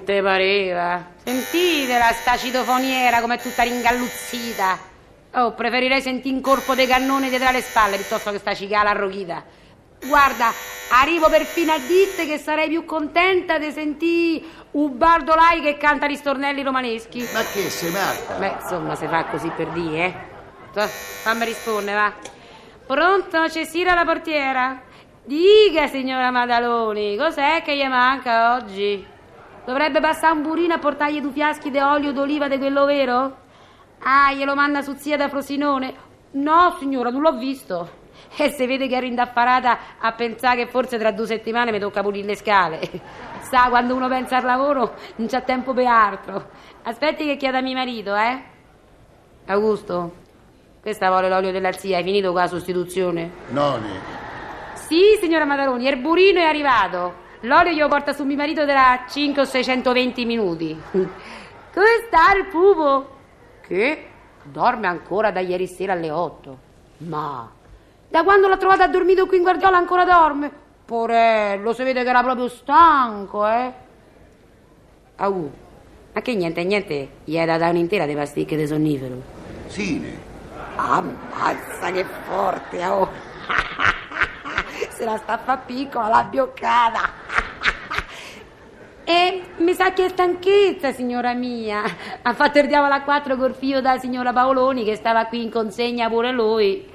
Te pareva. Sentitela sta citofoniera come tutta ringalluzzita. Oh, preferirei sentire un corpo dei cannoni dietro le spalle piuttosto che sta cicala arrochita. Guarda, arrivo perfino a dirti che sarei più contenta di sentire Ubaldo Lai che canta gli stornelli romaneschi. Ma che sei Marta? Beh, insomma, si fa così per dire, eh. Toh, Fammi rispondere, va. Pronto? C'è Sira la portiera? Dica, signora Madaloni, cos'è che gli manca oggi? Dovrebbe passare un burino a portargli due fiaschi di olio d'oliva di quello vero? Ah, glielo manda su zia da Frosinone? No, signora, non l'ho visto. E se vede che ero indaffarata a pensare che forse tra due settimane mi tocca pulire le scale. Sa, quando uno pensa al lavoro non c'è tempo per altro. Aspetti che chieda a mio marito, eh? Augusto, questa vuole l'olio della zia, hai finito con la sostituzione? Noni. Sì, signora Madaroni, il burino è arrivato. L'olio glielo porta su mio marito tra 5 o 620 minuti. Come sta il pupo? Che? Dorme ancora da ieri sera alle 8. Ma da quando l'ha trovato addormito qui in guardiola ancora dorme? Porello, si vede che era proprio stanco, eh? Au, ma che niente, niente, gli hai dato un'intera di pasticche di sonnifero. Sine. Ammazza che forte, oh! Se la sta a fa piccola, l'ha bioccata. Sa che stanchezza, signora mia. Ha fatto il diavolo a quattro col figlio da signora Paoloni che stava qui in consegna pure lui.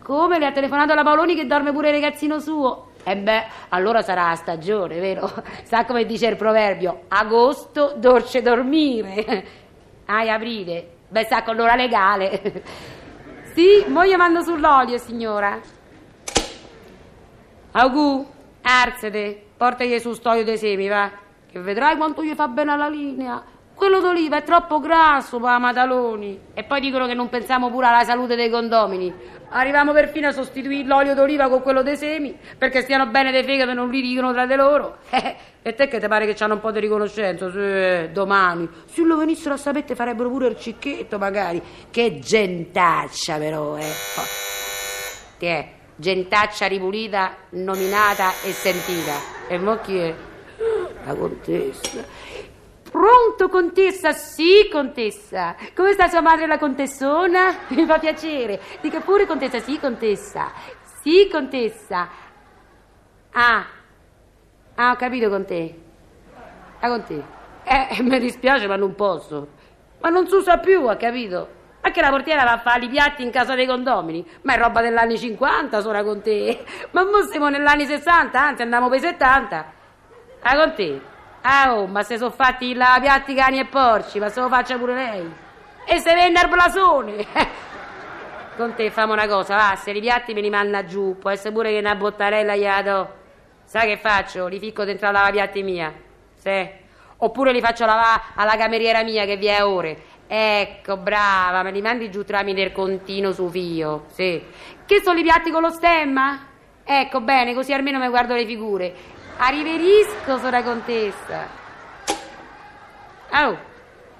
Come le ha telefonato la Paoloni che dorme pure il ragazzino suo? E beh, allora sarà la stagione, vero? Sa come dice il proverbio, agosto dolce dormire. Ah, è aprile. Beh, sa con l'ora legale. Sì, mo gli mando sull'olio, signora. Augù, arzete, portagli su stoio dei semi, va. Che vedrai quanto gli fa bene la linea. Quello d'oliva è troppo grasso, pa, Mataloni. E poi dicono che non pensiamo pure alla salute dei condomini. Arriviamo perfino a sostituire l'olio d'oliva con quello dei semi, perché stiano bene dei fegato e non li dicono tra di loro. Eh, e te che ti pare che c'hanno un po' di riconoscenza? Sì, domani. Se lo venissero a sapere farebbero pure il cicchetto, magari. Che gentaccia, però, eh. Che è? Gentaccia ripulita, nominata e sentita. E mo chi è? La contessa. Pronto, contessa? Sì, contessa. Come sta sua madre, la contessona? Mi fa piacere. Dica pure, contessa. Sì, contessa. Sì, contessa. Ah. Ah, ho capito con te. Ah, con te. Eh, mi dispiace, ma non posso. Ma non si usa più, ha capito? Anche la portiera va a fare i piatti in casa dei condomini. Ma è roba degli anni 50, sono con te. Ma mo siamo negli anni 60, anzi andiamo per i 70. Ah, con te. Ah, oh, ma se sono fatti la piatti cani e porci, ma se lo faccia pure lei. E se vende il blasone. con te famo una cosa, va, se i piatti me li manda giù, può essere pure che una bottarella gliela do. Sai che faccio? Li ficco dentro la lavapiatti mia. Sì. Oppure li faccio lavare alla cameriera mia che vi è ore. Ecco, brava, me li mandi giù tramite il contino su fio. Sì. Che sono i piatti con lo stemma? Ecco, bene, così almeno mi guardo le figure. Arriverisco, sora contessa. Oh,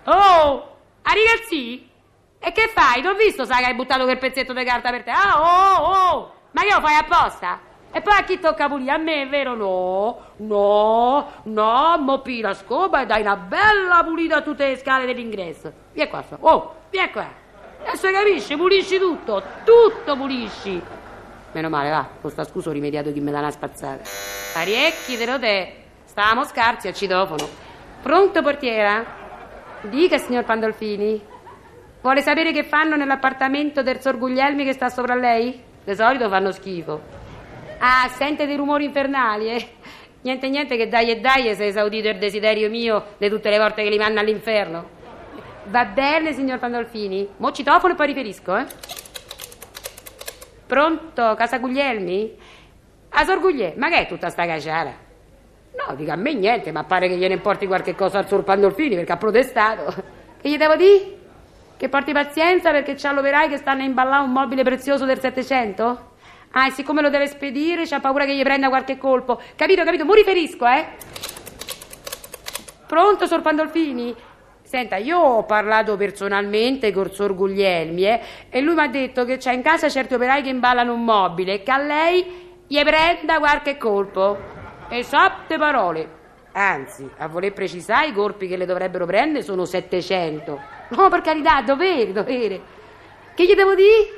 oh, arriversi? E che fai? T'ho visto, sai che hai buttato quel pezzetto di carta per te? Ah, oh, oh, ma che lo fai apposta? E poi a chi tocca pulire? A me, è vero? No, no, no, mo pi la scopa e dai una bella pulita a tutte le scale dell'ingresso. Vieni qua, oh, vieni qua. Adesso capisci, pulisci tutto, tutto pulisci. Meno male, va, con sta scusa ho rimediato chi mi dà una spazzata. Parecchi te lo te, stavamo scarsi al citofono. Pronto, portiera? Dica, signor Pandolfini. Vuole sapere che fanno nell'appartamento del Sor Guglielmi che sta sopra lei? Di solito fanno schifo. Ah, sente dei rumori infernali, eh? Niente niente che dai e dai se è esaudito il desiderio mio di tutte le volte che li manna all'inferno. Va bene, signor Pandolfini? Mo citofono e poi riferisco, eh? Pronto, Casa Guglielmi? A Sor Guglielmi, ma che è tutta sta caciara? No, dica a me niente, ma pare che gliene importi qualche cosa al Sor Pandolfini perché ha protestato. Che gli devo dire? Che porti pazienza perché c'ha l'operai che stanno a imballare un mobile prezioso del Settecento? Ah, e siccome lo deve spedire, c'ha paura che gli prenda qualche colpo. Capito, capito? Mo riferisco, eh? Pronto, Sor Pandolfini? Senta, io ho parlato personalmente col Sor Guglielmi eh, e lui mi ha detto che c'è in casa certi operai che imballano un mobile e che a lei gli prenda qualche colpo. Esatte parole. Anzi, a voler precisare, i colpi che le dovrebbero prendere sono 700. No, per carità, dovere, dovere. Che gli devo dire?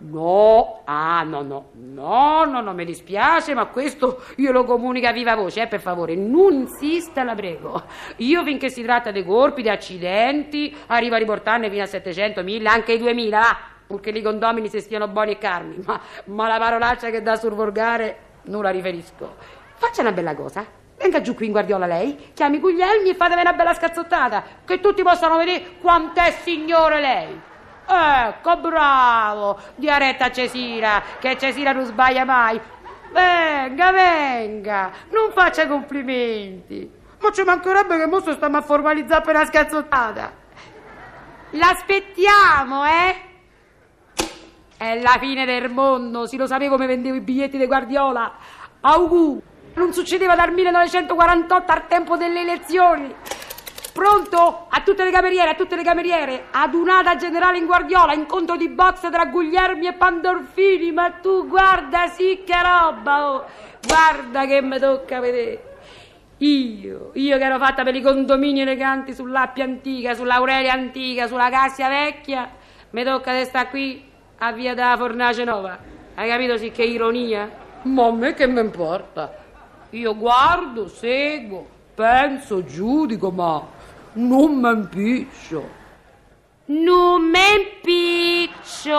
No, ah no, no, no, no, no, mi dispiace, ma questo io lo comunico a viva voce, eh, per favore, non insista, la prego. Io finché si tratta di colpi, di accidenti, arrivo a riportarne fino a 700, 1000, anche i 2000, va, purché li condomini se stiano buoni e carni, ma, ma la parolaccia che dà sul volgare non la riferisco. Faccia una bella cosa, venga giù qui in guardiola lei, chiami Guglielmi e fatemi una bella scazzottata, che tutti possano vedere quant'è signore lei. Ecco, bravo! Dia retta a Cesira, che Cesira non sbaglia mai. Venga, venga, non faccia complimenti. Ma ci mancherebbe che mo stiamo a formalizzare per una scazzottata. L'aspettiamo, eh? È la fine del mondo, si lo sapevo come vendevo i biglietti di Guardiola. Augù! Non succedeva dal 1948 al tempo delle elezioni. Pronto? A tutte le cameriere, a tutte le cameriere. Adunata generale in Guardiola, incontro di box tra Guglielmi e Pandolfini. Ma tu guarda, sì che roba! Oh. Guarda che mi tocca vedere. Io, io che ero fatta per i condomini eleganti sull'Appia antica, sull'Aurelia antica, sulla Cassia vecchia, mi tocca di stare qui a via della Fornace Nova. Hai capito sì che ironia? Ma a me che mi importa? Io guardo, seguo, penso, giudico, ma non mi impiccio. Non mi impiccio.